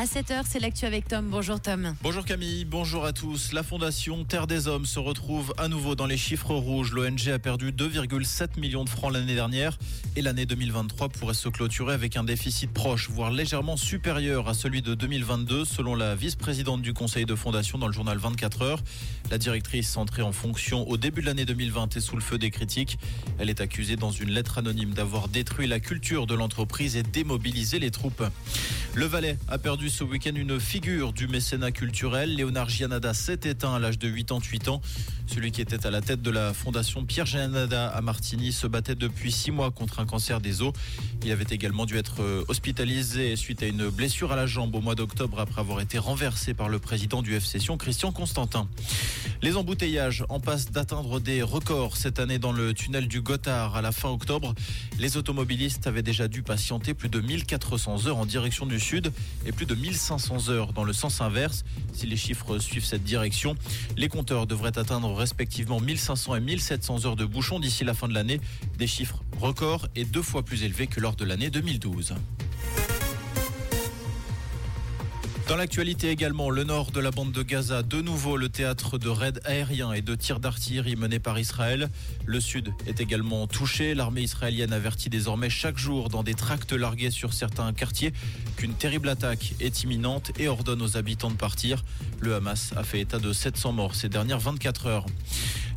À 7h, c'est l'actu avec Tom. Bonjour Tom. Bonjour Camille, bonjour à tous. La fondation Terre des Hommes se retrouve à nouveau dans les chiffres rouges. L'ONG a perdu 2,7 millions de francs l'année dernière et l'année 2023 pourrait se clôturer avec un déficit proche, voire légèrement supérieur à celui de 2022 selon la vice-présidente du conseil de fondation dans le journal 24 heures. La directrice entrée en fonction au début de l'année 2020 est sous le feu des critiques. Elle est accusée dans une lettre anonyme d'avoir détruit la culture de l'entreprise et démobilisé les troupes. Le Valais a perdu ce week-end une figure du mécénat culturel. Léonard Gianada s'est éteint à l'âge de 88 ans. Celui qui était à la tête de la fondation Pierre Gianada à Martigny se battait depuis six mois contre un cancer des os. Il avait également dû être euh, hospitalisé suite à une blessure à la jambe au mois d'octobre après avoir été renversé par le président du FC Sion, Christian Constantin. Les embouteillages en passent d'atteindre des records cette année dans le tunnel du Gothard à la fin octobre. Les automobilistes avaient déjà dû patienter plus de 1400 heures en direction du sud et plus de 1500 heures dans le sens inverse. Si les chiffres suivent cette direction, les compteurs devraient atteindre respectivement 1500 et 1700 heures de bouchons d'ici la fin de l'année, des chiffres records et deux fois plus élevés que lors de l'année 2012. Dans l'actualité également, le nord de la bande de Gaza, de nouveau le théâtre de raids aériens et de tirs d'artillerie menés par Israël. Le sud est également touché. L'armée israélienne avertit désormais chaque jour dans des tracts largués sur certains quartiers qu'une terrible attaque est imminente et ordonne aux habitants de partir. Le Hamas a fait état de 700 morts ces dernières 24 heures.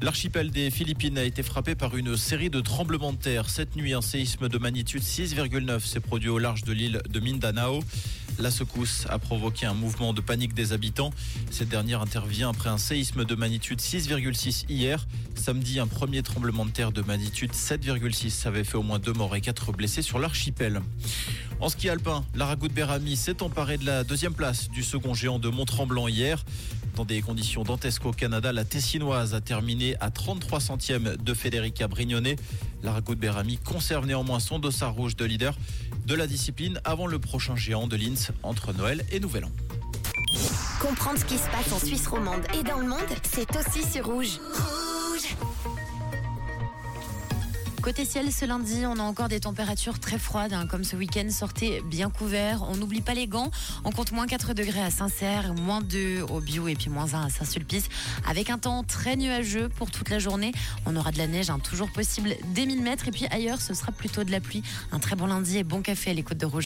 L'archipel des Philippines a été frappé par une série de tremblements de terre. Cette nuit, un séisme de magnitude 6,9 s'est produit au large de l'île de Mindanao. La secousse a provoqué un mouvement de panique des habitants. Cette dernière intervient après un séisme de magnitude 6,6 hier. Samedi, un premier tremblement de terre de magnitude 7,6 avait fait au moins deux morts et quatre blessés sur l'archipel. En ski alpin, Laragout Berami s'est emparé de la deuxième place du second géant de Mont-Tremblant hier. Dans des conditions dantesques au Canada, la Tessinoise a terminé à 33 centièmes de Federica Brignone. Laragout Berami conserve néanmoins son dossard rouge de leader de la discipline avant le prochain géant de Linz entre Noël et Nouvel An. Comprendre ce qui se passe en Suisse romande et dans le monde, c'est aussi sur Rouge. Côté ciel, ce lundi, on a encore des températures très froides, hein, comme ce week-end. Sortez bien couvert. On n'oublie pas les gants. On compte moins 4 degrés à Saint-Cerre, moins 2 au Bio et puis moins 1 à Saint-Sulpice. Avec un temps très nuageux pour toute la journée. On aura de la neige, hein, toujours possible des 1000 mètres. Et puis ailleurs, ce sera plutôt de la pluie. Un très bon lundi et bon café à l'écoute de Rouge.